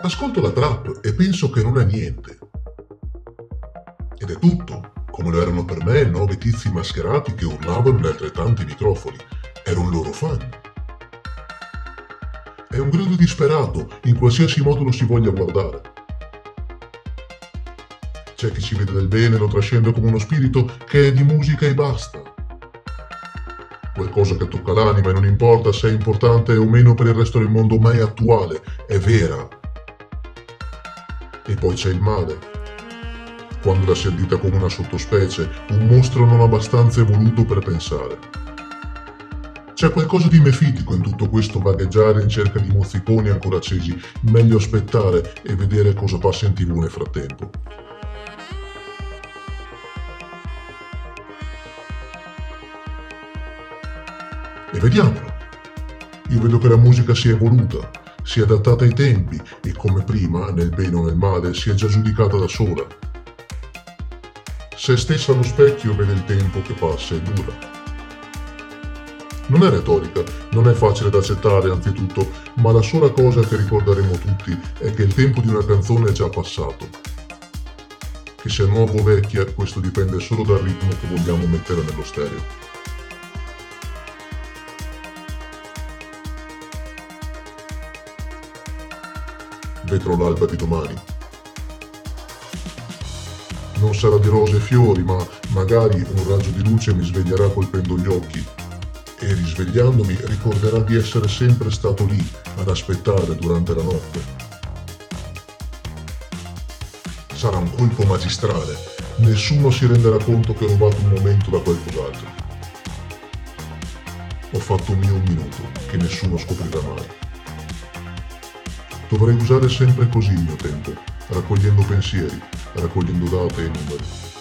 Ascolto la trap e penso che non è niente. Ed è tutto, come lo erano per me nove tizi mascherati che urlavano in altrettanti microfoni. Ero un loro fan. È un grido disperato, in qualsiasi modo lo si voglia guardare. C'è chi ci vede del bene e lo trascende come uno spirito che è di musica e basta. Qualcosa che tocca l'anima e non importa se è importante o meno per il resto del mondo, ma è attuale, è vera. E poi c'è il male. Quando la si addita come una sottospecie, un mostro non abbastanza evoluto per pensare. C'è qualcosa di mefitico in tutto questo vagheggiare in cerca di mozziconi ancora accesi. Meglio aspettare e vedere cosa passa in tv nel frattempo. E vediamolo. Io vedo che la musica si è evoluta, si è adattata ai tempi e come prima, nel bene o nel male, si è già giudicata da sola. Se stessa allo specchio vede il tempo che passa e dura. Non è retorica, non è facile da accettare anzitutto, ma la sola cosa che ricorderemo tutti è che il tempo di una canzone è già passato. Che sia nuovo o vecchia, questo dipende solo dal ritmo che vogliamo mettere nello stereo. Vetro l'alba di domani. Non sarà di rose e fiori, ma magari un raggio di luce mi sveglierà colpendo gli occhi e risvegliandomi ricorderà di essere sempre stato lì ad aspettare durante la notte. Sarà un colpo magistrale, nessuno si renderà conto che ho rubato un momento da qualcos'altro. Ho fatto mio un minuto che nessuno scoprirà mai. Dovrei usare sempre così il mio tempo, raccogliendo pensieri, raccogliendo date e numeri.